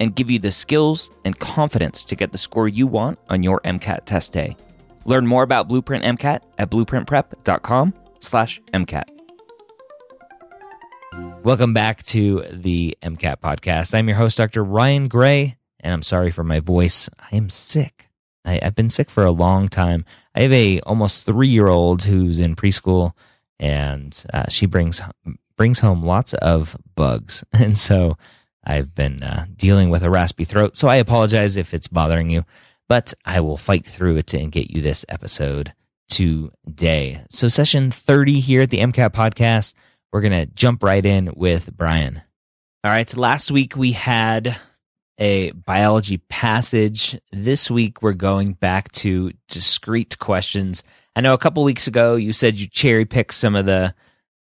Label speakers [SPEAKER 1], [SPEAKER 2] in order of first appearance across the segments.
[SPEAKER 1] and give you the skills and confidence to get the score you want on your MCAT test day. Learn more about Blueprint MCAT at blueprintprep.com slash MCAT. Welcome back to the MCAT podcast. I'm your host, Dr. Ryan Gray, and I'm sorry for my voice. I am sick. I, have been sick for a long time. I have a almost three year old who's in preschool, and uh, she brings brings home lots of bugs, and so I've been uh, dealing with a raspy throat, so I apologize if it's bothering you, but I will fight through it and get you this episode today. So, session 30 here at the MCAT podcast, we're going to jump right in with Bryan. All right, so last week we had a biology passage. This week we're going back to discrete questions. I know a couple weeks ago you said you cherry picked some of the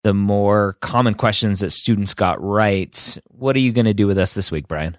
[SPEAKER 1] the more common questions that students got right. What are you going to do with us this week, Bryan?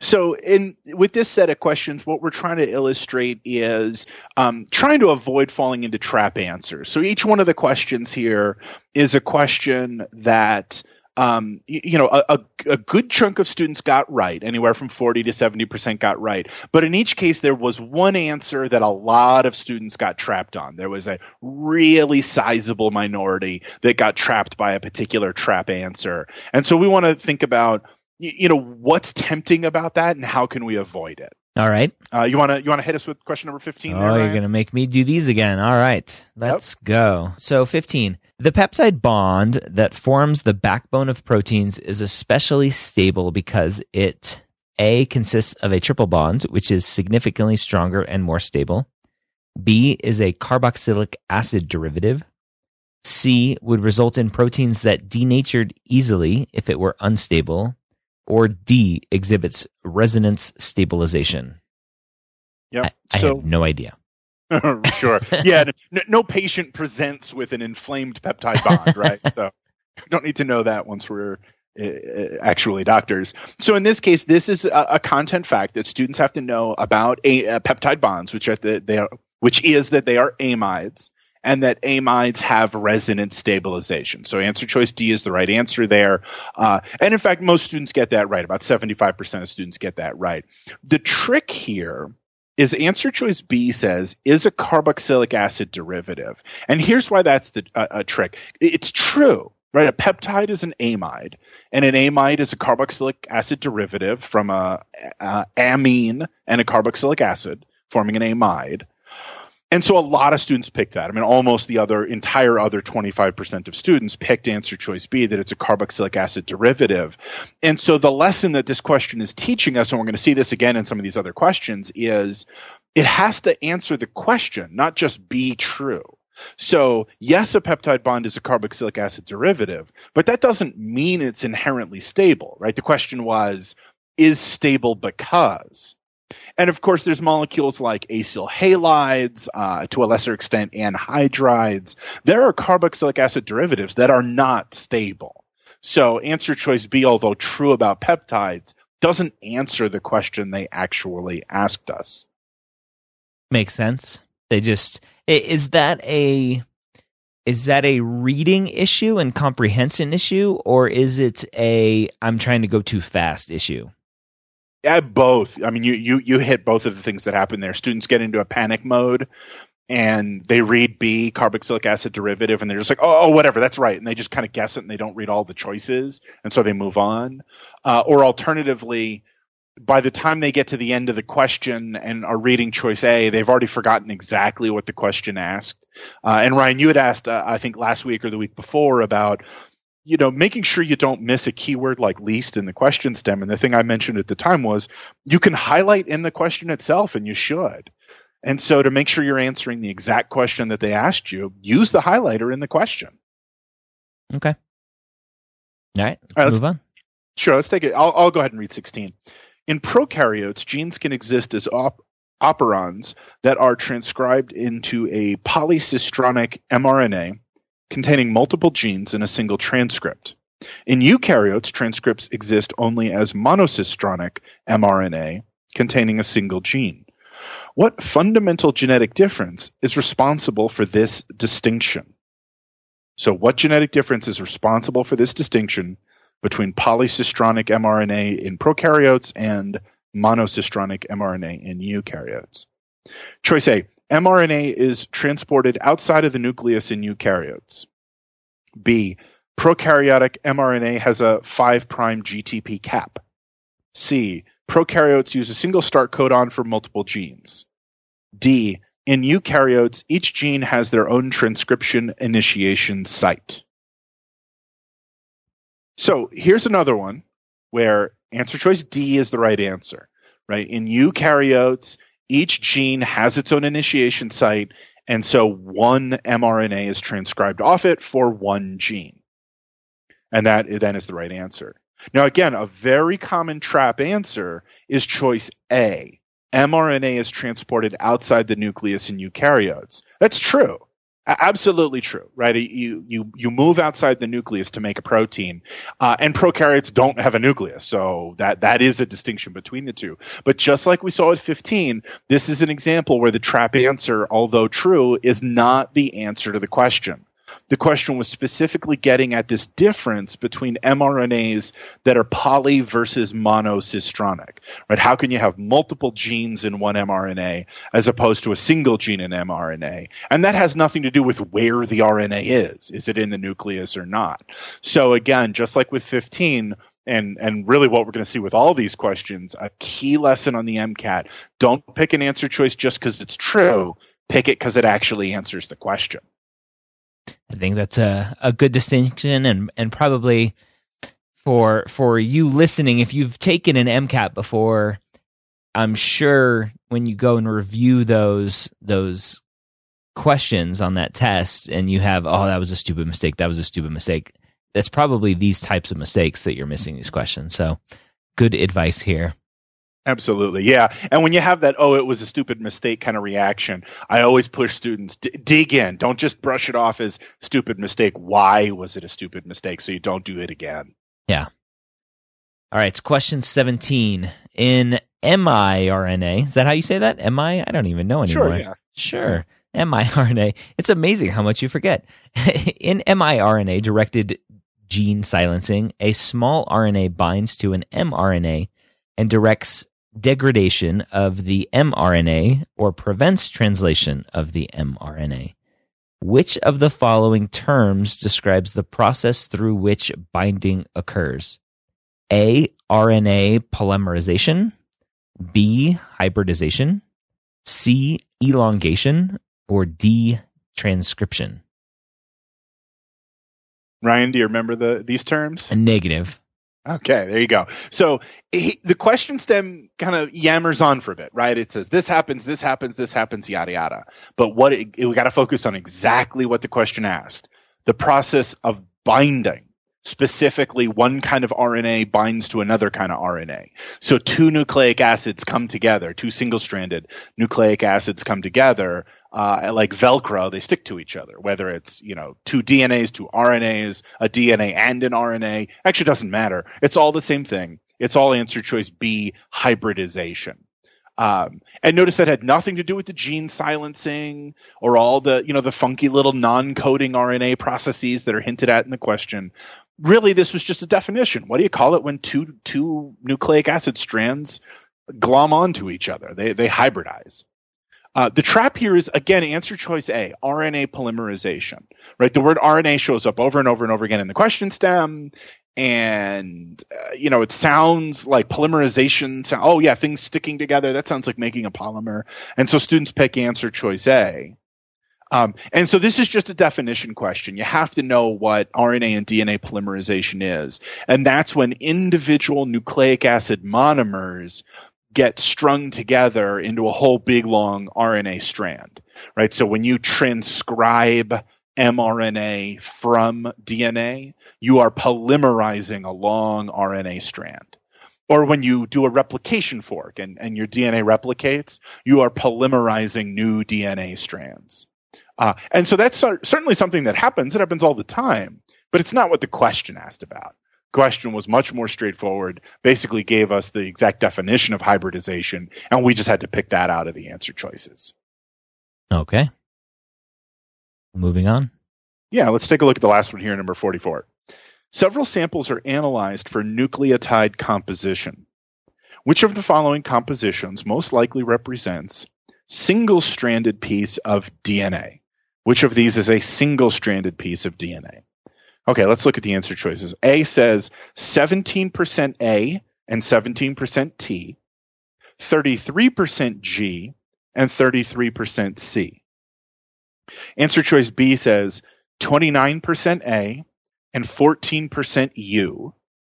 [SPEAKER 2] So, in with this set of questions, what we're trying to illustrate is um, trying to avoid falling into trap answers. So, each one of the questions here is a question that um, you, you, know, a, a, good chunk of students got right, anywhere from 40 to 70% got right. But in each case, there was one answer that a lot of students got trapped on. There was a really sizable minority that got trapped by a particular trap answer. And so we want to think about, you know, what's tempting about that and how can we avoid it?
[SPEAKER 1] All right.
[SPEAKER 2] Uh, you want to you want to hit us with question number fifteen?
[SPEAKER 1] Oh,
[SPEAKER 2] there,
[SPEAKER 1] you're going to make me do these again. All right, let's yep. go. So fifteen. The peptide bond that forms the backbone of proteins is especially stable because it a consists of a triple bond, which is significantly stronger and more stable. B is a carboxylic acid derivative. C would result in proteins that denatured easily if it were unstable or D exhibits resonance stabilization?
[SPEAKER 2] Yeah,
[SPEAKER 1] I, so, have no idea.
[SPEAKER 2] sure. Yeah, no, no, patient presents with an inflamed peptide bond, right? so don't need to know that once we're uh, actually doctors. So in this case, this is a, a, content fact that students have to know about a, uh, peptide bonds, which are the, they are, which is that they are amides and that amides have resonance stabilization. So answer choice D is the right answer there. Uh, and in fact, most students get that right. About 75% of students get that right. The trick here is answer choice B says is a carboxylic acid derivative. And here's why that's the uh, a trick. It's true. Right, a peptide is an amide, and an amide is a carboxylic acid derivative from a, a amine and a carboxylic acid, forming an amide. And so a lot of students picked that. I mean, almost the other entire other 25% of students picked answer choice B that it's a carboxylic acid derivative. And so the lesson that this question is teaching us, and we're going to see this again in some of these other questions, is it has to answer the question, not just be true. So, yes, a peptide bond is a carboxylic acid derivative, but that doesn't mean it's inherently stable, right? The question was, is stable because? And of course, there's molecules like acyl halides, uh, to a lesser extent, anhydrides. There are carboxylic acid derivatives that are not stable. So answer choice B, although true about peptides, doesn't answer the question they actually asked us.
[SPEAKER 1] Makes sense. They just is that a is that a reading issue and comprehension issue or is it a I'm trying to go too fast issue?
[SPEAKER 2] Yeah, both. I mean, you you you hit both of the things that happen there. Students get into a panic mode, and they read B carboxylic acid derivative, and they're just like, oh, oh whatever, that's right, and they just kind of guess it, and they don't read all the choices, and so they move on. Uh, or alternatively, by the time they get to the end of the question and are reading choice A, they've already forgotten exactly what the question asked. Uh, and Ryan, you had asked, uh, I think last week or the week before about, you know, making sure you don't miss a keyword like least in the question stem. And the thing I mentioned at the time was you can highlight in the question itself, and you should. And so to make sure you're answering the exact question that they asked you, use the highlighter in the question.
[SPEAKER 1] Okay. All right. Let's All right, move let's, on.
[SPEAKER 2] Sure. Let's take it. I'll, I'll go ahead and read 16. In prokaryotes, genes can exist as op- operons that are transcribed into a polycistronic mRNA containing multiple genes in a single transcript. In eukaryotes, transcripts exist only as monocistronic mRNA containing a single gene. What fundamental genetic difference is responsible for this distinction? So, what genetic difference is responsible for this distinction between polycistronic mRNA in prokaryotes and monocistronic mRNA in eukaryotes. Choice A mRNA is transported outside of the nucleus in eukaryotes. B. Prokaryotic mRNA has a 5' GTP cap. C. Prokaryotes use a single start codon for multiple genes. D. In eukaryotes, each gene has their own transcription initiation site. So here's another one where answer choice D is the right answer, right? In eukaryotes, each gene has its own initiation site, and so one mRNA is transcribed off it for one gene. And that then is the right answer. Now, again, a very common trap answer is choice A. mRNA is transported outside the nucleus in eukaryotes. That's true. Absolutely true, right? You you you move outside the nucleus to make a protein, uh, and prokaryotes don't have a nucleus, so that that is a distinction between the two. But just like we saw at 15, this is an example where the trap answer, although true, is not the answer to the question the question was specifically getting at this difference between mRNAs that are poly versus monocistronic, right? How can you have multiple genes in one mRNA as opposed to a single gene in mRNA? And that has nothing to do with where the RNA is. Is it in the nucleus or not? So again, just like with 15, and and really what we're going to see with all these questions, a key lesson on the MCAT: don't pick an answer choice just because it's true. Pick it because it actually answers the question.
[SPEAKER 1] I think that's a, a good distinction and, and probably for for you listening, if you've taken an MCAT before, I'm sure when you go and review those those questions on that test and you have, oh, that was a stupid mistake, that was a stupid mistake. That's probably these types of mistakes that you're missing these questions. So good advice here.
[SPEAKER 2] Absolutely. Yeah. And when you have that, oh, it was a stupid mistake kind of reaction, I always push students d- dig in. Don't just brush it off as stupid mistake. Why was it a stupid mistake? So you don't do it again.
[SPEAKER 1] Yeah. All right. It's question 17. In miRNA, is that how you say that? Mi? I don't even know anymore.
[SPEAKER 2] Sure. Yeah.
[SPEAKER 1] Sure. miRNA. It's amazing how much you forget. In miRNA directed gene silencing, a small RNA binds to an mRNA and directs degradation of the mRNA or prevents translation of the mRNA. Which of the following terms describes the process through which binding occurs? A. RNA polymerization. B. Hybridization. C. Elongation. Or D. Transcription.
[SPEAKER 2] Ryan, do you remember the these terms?
[SPEAKER 1] A negative.
[SPEAKER 2] Okay, there you go. So he, the question stem kind of yammers on for a bit, right? It says this happens, this happens, this happens, yada yada. But what it, it, we got to focus on exactly what the question asked: the process of binding. Specifically, one kind of RNA binds to another kind of RNA. So two nucleic acids come together, two single-stranded nucleic acids come together uh, like Velcro, they stick to each other. Whether it's you know two DNAs, two RNAs, a DNA and an RNA, actually doesn't matter. It's all the same thing. It's all answer choice B, hybridization. Um, and notice that had nothing to do with the gene silencing or all the you know the funky little non-coding RNA processes that are hinted at in the question. Really, this was just a definition. What do you call it when two two nucleic acid strands glom onto each other? They they hybridize. Uh, the trap here is again answer choice A, RNA polymerization. Right, the word RNA shows up over and over and over again in the question stem. And uh, you know it sounds like polymerization so, oh yeah things sticking together. That sounds like making a polymer. And so students pick answer choice a. Um, and so this is just a definition question. You have to know what rna and dna polymerization is. And that's when individual nucleic acid monomers get strung together into a whole big long rna strand right? So when you transcribe mRNA from DNA, you are polymerizing a long RNA strand. Or when you do a replication fork and, and your DNA replicates, you are polymerizing new DNA strands. Uh, and so that's certainly something that happens. It happens all the time, but it's not what the question asked about. Question was much more straightforward, basically gave us the exact definition of hybridization, and we just had to pick that out of the answer choices.
[SPEAKER 1] Okay. Moving on.
[SPEAKER 2] Yeah, let's take a look at the last one here, number 44. Several samples are analyzed for nucleotide composition. Which of the following compositions most likely represents single stranded piece of DNA? Which of these is a single stranded piece of DNA? Okay, let's look at the answer choices. A says 17% A and 17% T, 33% G, and 33% C. Answer choice B says 29% A and 14% U.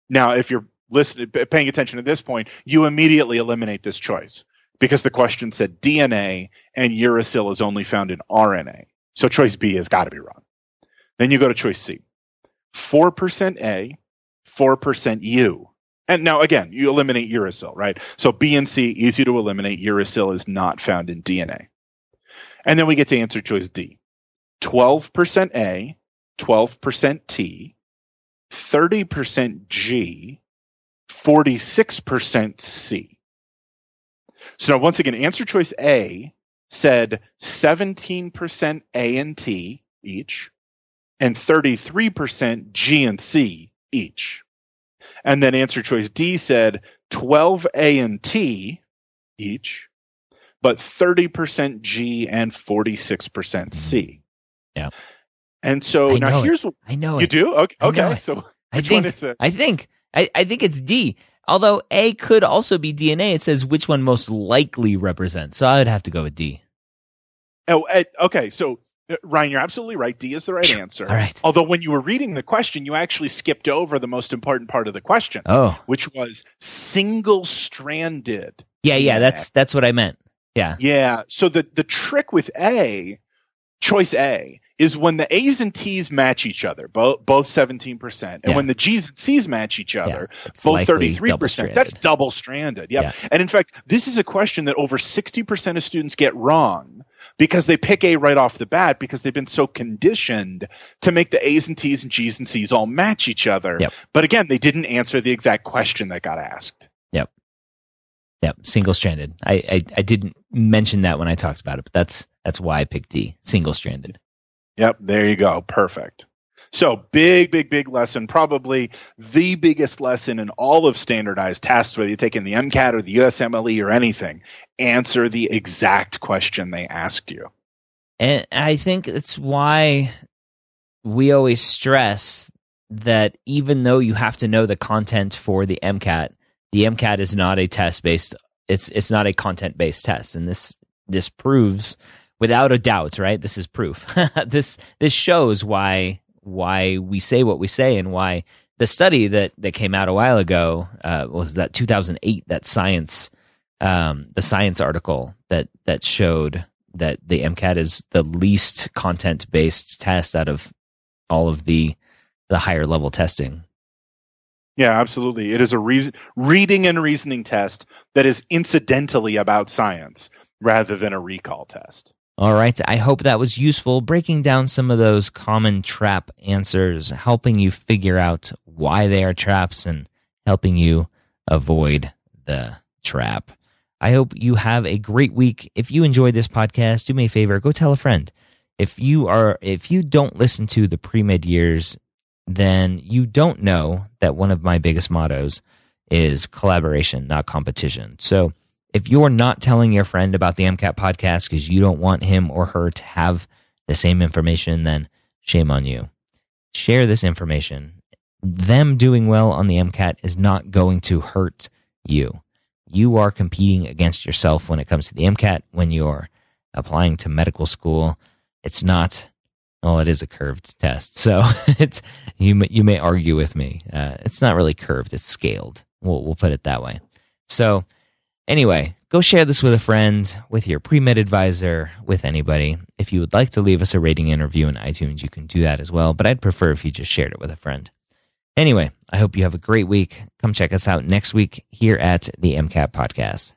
[SPEAKER 2] Now, if you're listening, paying attention at this point, you immediately eliminate this choice because the question said DNA and uracil is only found in RNA. So choice B has got to be wrong. Then you go to choice C. 4% A, 4% U. And now again, you eliminate uracil, right? So B and C, easy to eliminate. Uracil is not found in DNA. And then we get to answer choice D 12% A, 12% T, 30% G, 46% C. So now, once again, answer choice A said 17% A and T each, and 33% G and C each. And then answer choice D said 12 A and T each, but 30% G and 46% C.
[SPEAKER 1] Yeah.
[SPEAKER 2] And so
[SPEAKER 1] I
[SPEAKER 2] now here's
[SPEAKER 1] it.
[SPEAKER 2] what
[SPEAKER 1] I know
[SPEAKER 2] you
[SPEAKER 1] it.
[SPEAKER 2] do. Okay.
[SPEAKER 1] I
[SPEAKER 2] okay. So
[SPEAKER 1] I think
[SPEAKER 2] one is it?
[SPEAKER 1] I think I, I think it's D. Although A could also be DNA, it says which one most likely represents. So I would have to go with D.
[SPEAKER 2] Oh, eh, okay. So uh, Ryan, you're absolutely right. D is the right answer.
[SPEAKER 1] All right.
[SPEAKER 2] Although when you were reading the question, you actually skipped over the most important part of the question,
[SPEAKER 1] Oh,
[SPEAKER 2] which was single-stranded.
[SPEAKER 1] yeah, yeah. That's that's what I meant. Yeah.
[SPEAKER 2] Yeah. So the the trick with A, choice A, is when the A's and T's match each other, both both seventeen percent, and
[SPEAKER 1] Yeah.
[SPEAKER 2] when the G's and C's match each other,
[SPEAKER 1] It's
[SPEAKER 2] both thirty three percent.
[SPEAKER 1] double-stranded.
[SPEAKER 2] That's double stranded. Yep.
[SPEAKER 1] Yeah.
[SPEAKER 2] And in fact, this is a question that over sixty percent of students get wrong because they pick A right off the bat because they've been so conditioned to make the A's and T's and G's and C's all match each other.
[SPEAKER 1] Yep.
[SPEAKER 2] But again, they didn't answer the exact question that got asked.
[SPEAKER 1] Yep. Single stranded. I, I I didn't mention that when I talked about it, but that's that's why I picked D. Single stranded.
[SPEAKER 2] Yep, there you go. Perfect. So big, big, big lesson. Probably the biggest lesson in all of standardized tests, whether you're taking the MCAT or the USMLE or anything. Answer the exact question they asked you.
[SPEAKER 1] And I think it's why we always stress that even though you have to know the content for the MCAT, the MCAT is not a test based it's it's not a content based test. And this this proves without a doubt, right? This is proof. this this shows why why we say what we say and why the study that that came out a while ago uh, was that 2008 that science um, the science article that that showed that the MCAT is the least content based test out of all of the the higher level testing.
[SPEAKER 2] Yeah, absolutely. It is a reason, reading and reasoning test that is incidentally about science rather than a recall test.
[SPEAKER 1] All right. I hope that was useful, breaking down some of those common trap answers, helping you figure out why they are traps and helping you avoid the trap. I hope you have a great week. If you enjoyed this podcast, do me a favor, go tell a friend. If you are if you don't listen to the pre-med years, then you don't know that one of my biggest mottos is collaboration, not competition. So if you're not telling your friend about the MCAT podcast because you don't want him or her to have the same information, then shame on you. Share this information. them doing well on the MCAT is not going to hurt you. You are competing against yourself when it comes to the MCAT when you're applying to medical school. It's not well, it is a curved test, so it's you. May, you may argue with me. Uh, it's not really curved; it's scaled. We'll we'll put it that way. So, anyway, go share this with a friend, with your pre med advisor, with anybody. If you would like to leave us a rating interview in iTunes, you can do that as well. But I'd prefer if you just shared it with a friend. Anyway, I hope you have a great week. Come check us out next week here at the MCAT Podcast.